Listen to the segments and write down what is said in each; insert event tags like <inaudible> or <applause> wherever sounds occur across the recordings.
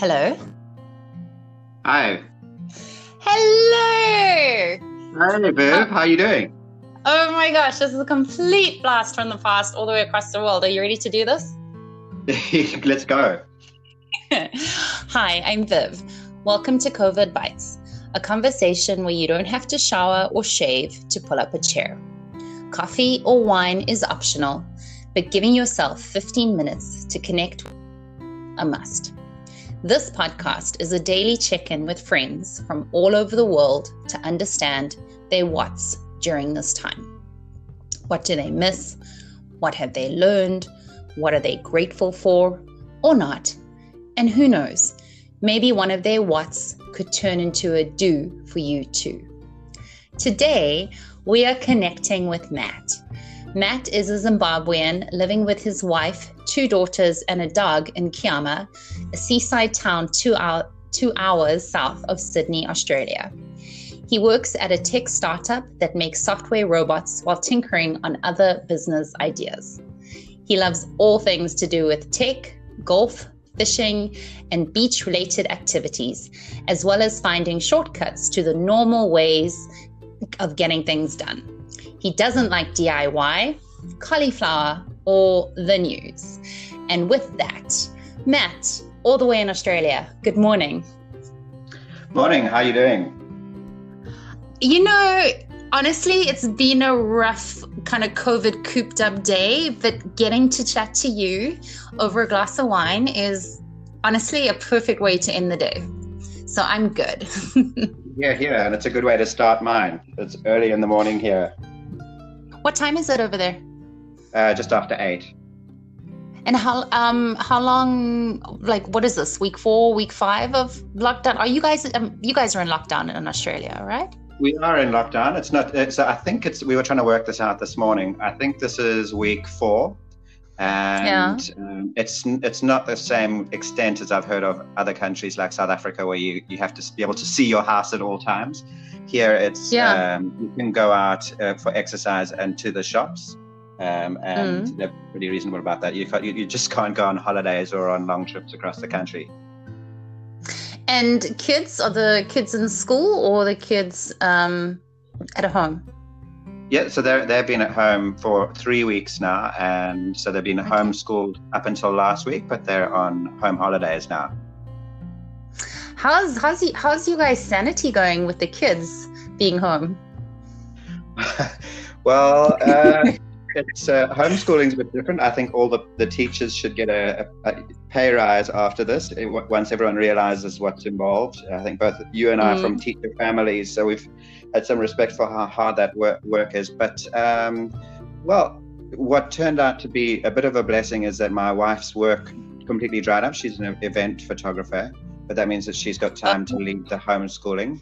Hello. Hi. Hello. Hey, Viv. Oh. How are you doing? Oh my gosh, this is a complete blast from the past all the way across the world. Are you ready to do this? <laughs> Let's go. <laughs> Hi, I'm Viv. Welcome to COVID Bites, a conversation where you don't have to shower or shave to pull up a chair. Coffee or wine is optional, but giving yourself 15 minutes to connect a must. This podcast is a daily check in with friends from all over the world to understand their what's during this time. What do they miss? What have they learned? What are they grateful for or not? And who knows, maybe one of their what's could turn into a do for you too. Today, we are connecting with Matt. Matt is a Zimbabwean living with his wife, two daughters, and a dog in Kiama, a seaside town two, hour, two hours south of Sydney, Australia. He works at a tech startup that makes software robots while tinkering on other business ideas. He loves all things to do with tech, golf, fishing, and beach related activities, as well as finding shortcuts to the normal ways of getting things done. He doesn't like DIY, cauliflower, or the news. And with that, Matt, all the way in Australia, good morning. Morning. How are you doing? You know, honestly, it's been a rough kind of COVID cooped up day, but getting to chat to you over a glass of wine is honestly a perfect way to end the day. So I'm good. <laughs> yeah, yeah, and it's a good way to start mine. It's early in the morning here. What time is it over there? Uh, just after eight. And how um how long like what is this week four week five of lockdown? Are you guys um, you guys are in lockdown in Australia, right? We are in lockdown. It's not. It's. I think it's. We were trying to work this out this morning. I think this is week four, and yeah. um, it's it's not the same extent as I've heard of other countries like South Africa, where you you have to be able to see your house at all times. Here, it's yeah. um, you can go out uh, for exercise and to the shops, um, and mm. they're pretty reasonable about that. You, you you just can't go on holidays or on long trips across the country. And kids are the kids in school or the kids um, at home? Yeah, so they're they've been at home for three weeks now, and so they've been okay. homeschooled up until last week, but they're on home holidays now. How's how's you, how's you guys sanity going with the kids being home? <laughs> well, uh, <laughs> it's uh, homeschooling is a bit different. I think all the, the teachers should get a, a, a pay rise after this eh, once everyone realizes what's involved. I think both you and I mm. from teacher families, so we've had some respect for how hard that work, work is. But um, well, what turned out to be a bit of a blessing is that my wife's work completely dried up. She's an event photographer, but that means that she's got time to lead the homeschooling.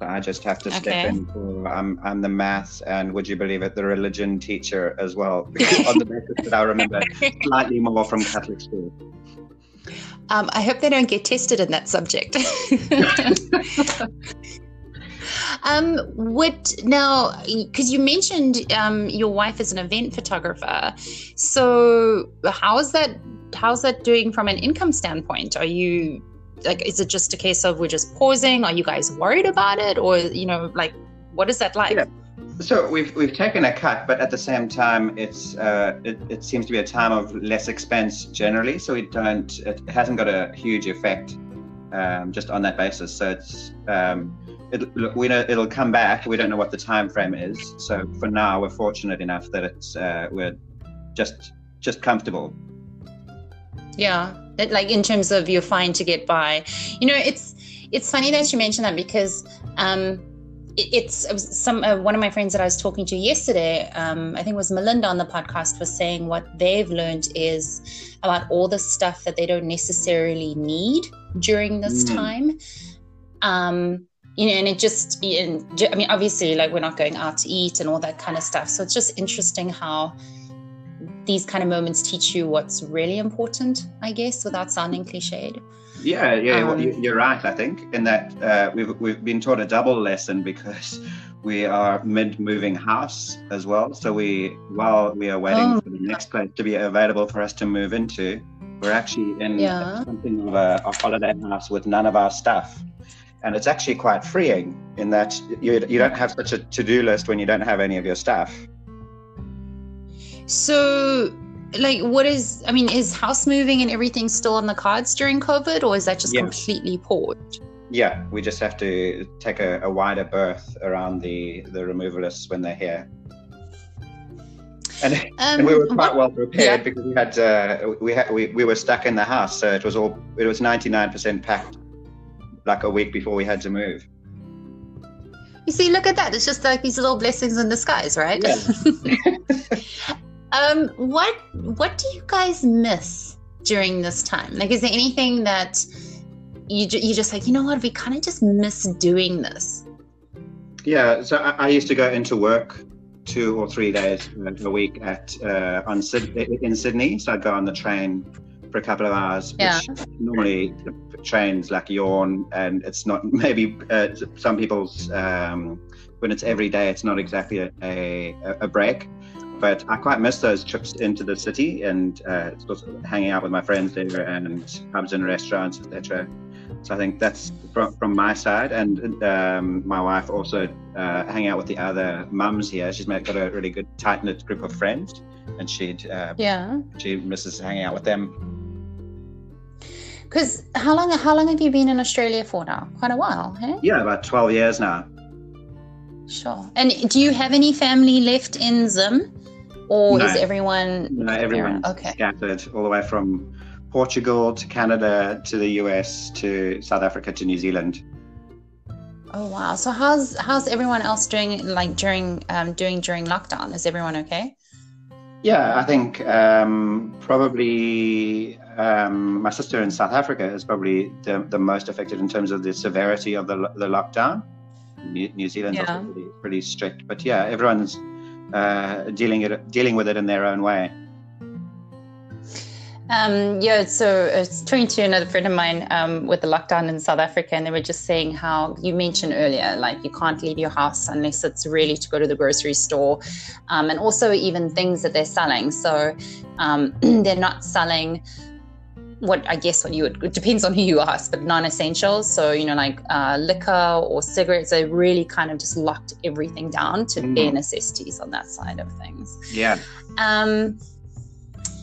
I just have to step okay. in for I'm I'm the maths and would you believe it, the religion teacher as well. <laughs> on the basis that I remember slightly more from Catholic school. Um, I hope they don't get tested in that subject. <laughs> um, what now? Because you mentioned um, your wife is an event photographer. So how is that? How's that doing from an income standpoint? Are you like is it just a case of we're just pausing? Are you guys worried about it? Or you know like what is that like? Yeah. so we've we've taken a cut but at the same time it's uh, it, it seems to be a time of less expense generally. So we don't it hasn't got a huge effect um, just on that basis. So it's um, it, we know it'll come back. We don't know what the time frame is. So for now we're fortunate enough that it's uh, we're just just comfortable. Yeah like in terms of you're fine to get by you know it's it's funny that you mentioned that because um it, it's some uh, one of my friends that I was talking to yesterday um I think it was Melinda on the podcast was saying what they've learned is about all the stuff that they don't necessarily need during this mm. time um you know, and it just, I mean, obviously, like we're not going out to eat and all that kind of stuff. So it's just interesting how these kind of moments teach you what's really important, I guess, without sounding cliched. Yeah, yeah, um, you're right. I think in that uh, we've we've been taught a double lesson <laughs> because we are mid-moving house as well. So we while we are waiting oh. for the next place to be available for us to move into, we're actually in yeah. something of a, a holiday house with none of our stuff and it's actually quite freeing in that you, you don't have such a to-do list when you don't have any of your stuff so like what is i mean is house moving and everything still on the cards during covid or is that just completely paused? Yeah we just have to take a, a wider berth around the the removalists when they're here. And, um, and we were quite what, well prepared yeah. because we had uh, we had we, we were stuck in the house so it was all it was 99% packed like a week before we had to move. You see look at that. It's just like these little blessings in disguise right? Yeah. <laughs> <laughs> um what what do you guys miss during this time like is there anything that you, you just like you know what we kind of just miss doing this yeah so I, I used to go into work two or three days a week at uh, on in Sydney. So I'd go on the train for a couple of hours, yeah. which normally trains like yawn, and it's not <laughs> maybe uh, some people's um, when it's every day, it's not exactly a, a, a, break. But I quite miss those trips into the city and uh, sort of hanging out with my friends there and pubs and restaurants, etc. So I think that's from, from my side, and um, my wife also uh, hanging out with the other mums here. She's got a really good tight knit group of friends, and she'd uh, yeah she misses hanging out with them. Because how long how long have you been in Australia for now? Quite a while, hey? Yeah, about twelve years now. Sure. And do you have any family left in Zim, or no. is everyone? No, everyone okay. scattered all the way from Portugal to Canada to the US to South Africa to New Zealand. Oh wow! So how's how's everyone else doing? Like during um, doing during lockdown? Is everyone okay? Yeah, I think um, probably um, my sister in South Africa is probably the, the most affected in terms of the severity of the, the lockdown. New, New Zealand's yeah. pretty, pretty, strict, but yeah, everyone's uh, dealing it dealing with it in their own way. Um, yeah, so I was talking to another friend of mine um, with the lockdown in South Africa, and they were just saying how you mentioned earlier, like you can't leave your house unless it's really to go to the grocery store, um, and also even things that they're selling. So um, <clears throat> they're not selling what I guess what you would it depends on who you ask, but non-essentials. So you know, like uh, liquor or cigarettes, they really kind of just locked everything down to mm. bare necessities on that side of things. Yeah. Um,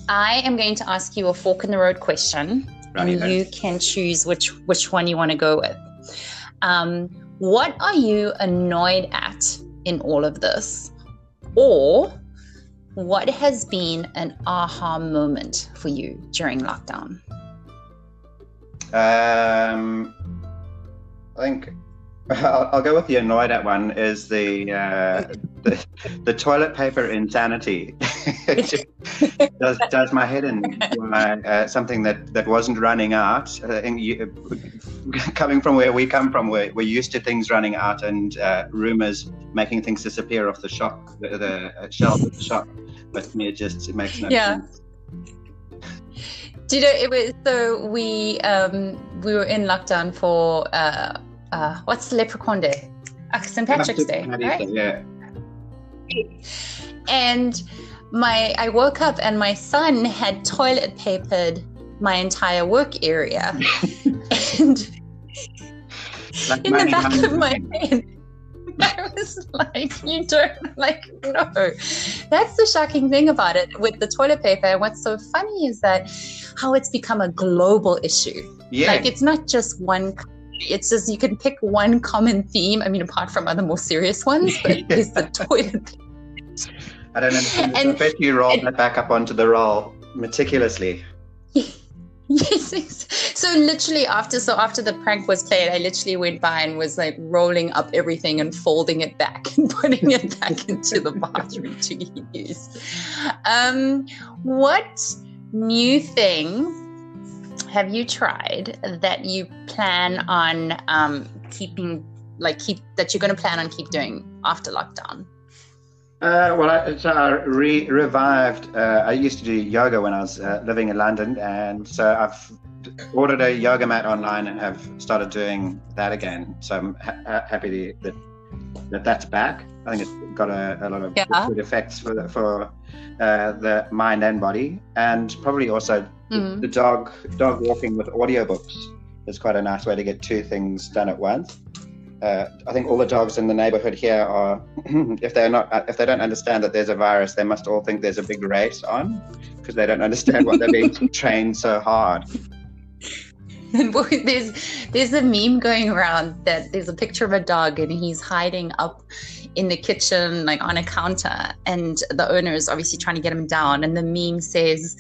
I am going to ask you a fork in the road question, right, and you can choose which which one you want to go with. Um, what are you annoyed at in all of this, or what has been an aha moment for you during lockdown? Um, I think I'll, I'll, go with the annoyed at one. Is the uh, the, the, toilet paper insanity <laughs> does does my head in uh, something that, that wasn't running out. Uh, <laughs> coming from where we come from, we're, we're used to things running out and uh, rumors making things disappear off the shop, the, the uh, shelves of the shop. But me, it just it makes no yeah. sense. Do you know it was so we um, we were in lockdown for uh, uh, what's Leprechaun Day? Uh, St. Patrick's Day, right? Yeah. And my I woke up and my son had toilet papered my entire work area. <laughs> and like in the back of my head, <laughs> I was like, you don't like no. That's the shocking thing about it with the toilet paper. And what's so funny is that how it's become a global issue. Yeah. Like it's not just one it's just you can pick one common theme. I mean, apart from other more serious ones, but <laughs> it's the toilet. I don't know. And, I bet you rolled and, that back up onto the roll meticulously. <laughs> Yes, so literally after so after the prank was played, I literally went by and was like rolling up everything and folding it back and <laughs> putting it back into the bathroom to use. Um, what new thing have you tried that you plan on um, keeping, like keep that you're going to plan on keep doing after lockdown? Uh, well, I, re- revived. Uh, I used to do yoga when I was uh, living in London, and so I've ordered a yoga mat online and have started doing that again. So I'm ha- happy that, that that's back. I think it's got a, a lot of yeah. good effects for the, for uh, the mind and body, and probably also mm. the dog dog walking with audiobooks is quite a nice way to get two things done at once. Uh, I think all the dogs in the neighborhood here are, <clears throat> if they're not, if they don't understand that there's a virus, they must all think there's a big race on, because they don't understand why they're being <laughs> trained so hard. <laughs> there's there's a meme going around that there's a picture of a dog and he's hiding up in the kitchen, like on a counter, and the owner is obviously trying to get him down. And the meme says,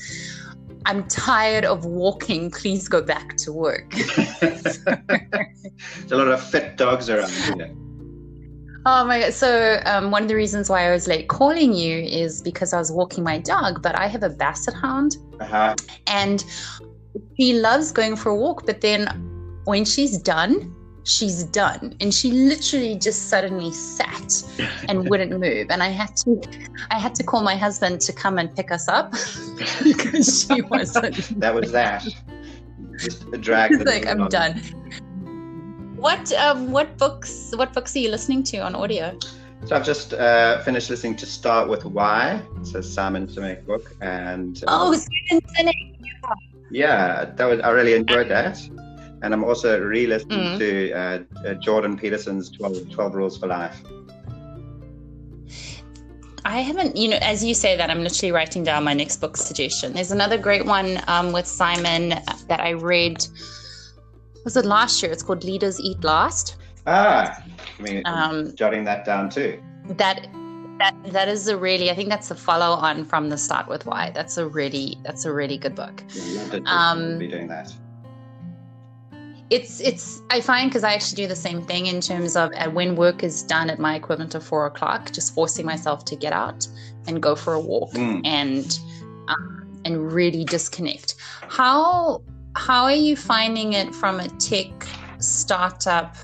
I'm tired of walking. Please go back to work. <laughs> There's a lot of fit dogs around here. Oh my god! So um, one of the reasons why I was late calling you is because I was walking my dog, but I have a basset hound, uh-huh. and she loves going for a walk. But then when she's done, she's done and she literally just suddenly sat and <laughs> wouldn't move and i had to i had to call my husband to come and pick us up <laughs> because she <laughs> wasn't that was that just a drag like i'm on. done what um what books what books are you listening to on audio so I've just uh, finished listening to Start with Why. It's a Simon Sinek book, and oh, Simon Sinek. Yeah, that was I really enjoyed that and I'm also re-listening mm. to uh, uh, Jordan Peterson's 12, 12 Rules for Life. I haven't, you know, as you say that, I'm literally writing down my next book suggestion. There's another great one um, with Simon that I read. Was it last year? It's called Leaders Eat Last. Ah, I mean, um, jotting that down too. That that that is a really, I think that's a follow on from the Start with Why. That's a really, that's a really good book. Yeah, um, be doing that it's it's i find because i actually do the same thing in terms of uh, when work is done at my equivalent of four o'clock just forcing myself to get out and go for a walk mm. and um, and really disconnect how how are you finding it from a tech startup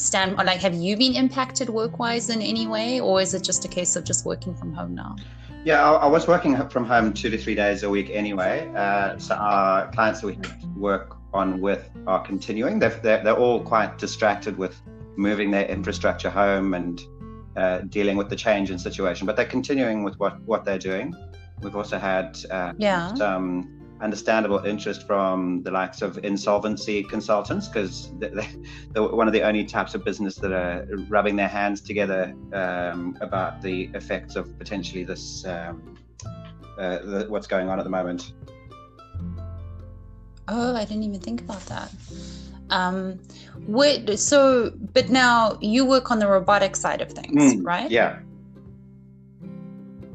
stand like have you been impacted work wise in any way or is it just a case of just working from home now yeah, I, I, was working from home two to three days a week anyway. Uh, so our clients that we work on with are continuing. They're, they're, they're all quite distracted with moving their infrastructure home and uh, dealing with the change in situation, but they're continuing with what, what they're doing. We've also had uh, yeah. some understandable interest from the likes of insolvency consultants because they're, they're, one of the only types of business that are rubbing their hands together um, about the effects of potentially this um, uh, the, what's going on at the moment. Oh, I didn't even think about that. Um, wait, so, but now you work on the robotic side of things, mm, right? Yeah.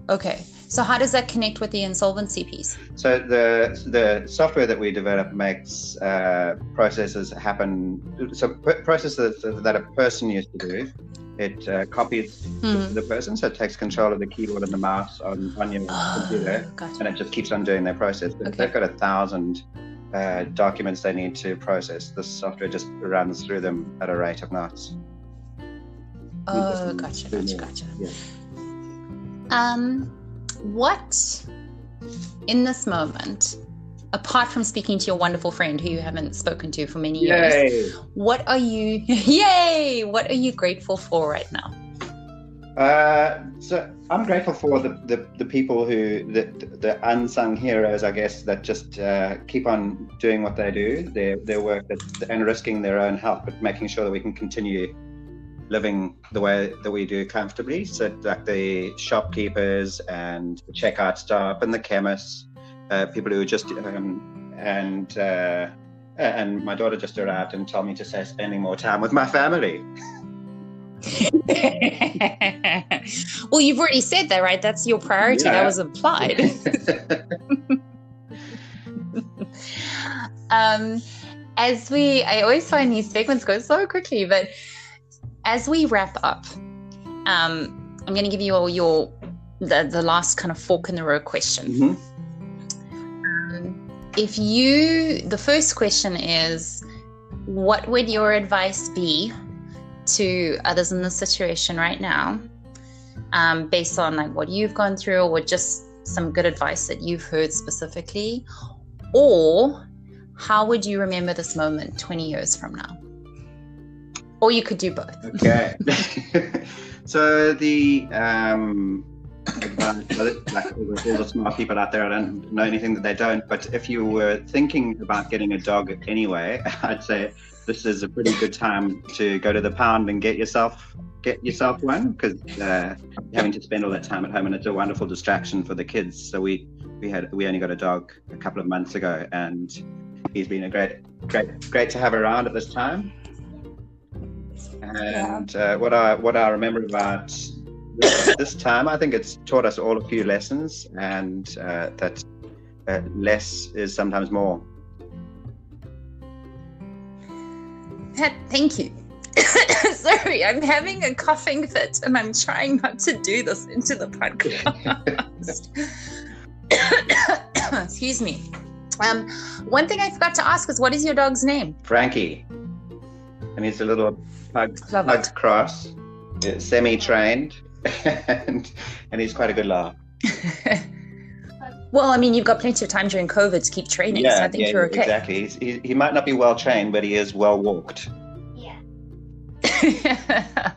Okay. So how does that connect with the insolvency piece? So the the software that we develop makes uh, processes happen. So processes that a person used to do, it uh, copies mm. the person, so it takes control of the keyboard and the mouse on, on your oh, computer, gotcha. and it just keeps on doing their process. Okay. They've got a thousand uh, documents they need to process. The software just runs through them at a rate of knots. Oh, gotcha, gotcha, gotcha. Yeah. Um, what in this moment, apart from speaking to your wonderful friend who you haven't spoken to for many yay. years, what are you? <laughs> yay! What are you grateful for right now? Uh, so I'm grateful for the, the, the people who the, the unsung heroes, I guess, that just uh, keep on doing what they do, their their work, that, and risking their own health, but making sure that we can continue living the way that we do comfortably. So like the shopkeepers and the checkout staff and the chemists, uh, people who just um, and uh, and my daughter just arrived and told me to say spending more time with my family. <laughs> well, you've already said that, right? That's your priority. Yeah. That was implied. <laughs> <laughs> um, as we, I always find these segments go so quickly, but as we wrap up, um, I'm going to give you all your the, the last kind of fork in the road question. Mm-hmm. Um, if you, the first question is, what would your advice be to others in the situation right now um, based on like what you've gone through or just some good advice that you've heard specifically or how would you remember this moment 20 years from now or you could do both okay <laughs> <laughs> so the um, like all the, all the smart people out there, I don't know anything that they don't. But if you were thinking about getting a dog anyway, <laughs> I'd say this is a pretty good time to go to the pound and get yourself get yourself one because uh, having to spend all that time at home and it's a wonderful distraction for the kids. So we we had we only got a dog a couple of months ago and he's been a great great great to have around at this time. And yeah. uh, what I what I remember about this, this, time, I think it's taught us all a few lessons, and uh, that uh, less is sometimes more. Pat, thank you. <coughs> Sorry, I'm having a coughing fit, and I'm trying not to do this into the podcast. <laughs> <coughs> Excuse me. Um, one thing I forgot to ask is, what is your dog's name? Frankie, and he's a little pug, pug cross, semi-trained, <laughs> and, and he's quite a good laugh. <laughs> well, I mean, you've got plenty of time during COVID to keep training, yeah, so I think yeah, you're okay. Exactly. He's, he, he might not be well trained, but he is well walked. Yeah. <laughs>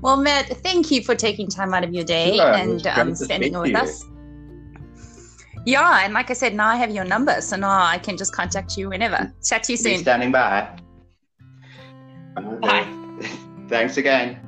well, Matt, thank you for taking time out of your day sure, and um, spending with us. Yeah, and like I said, now I have your number, so now I can just contact you whenever. Chat to you soon. Be standing by. Bye. <laughs> Thanks again.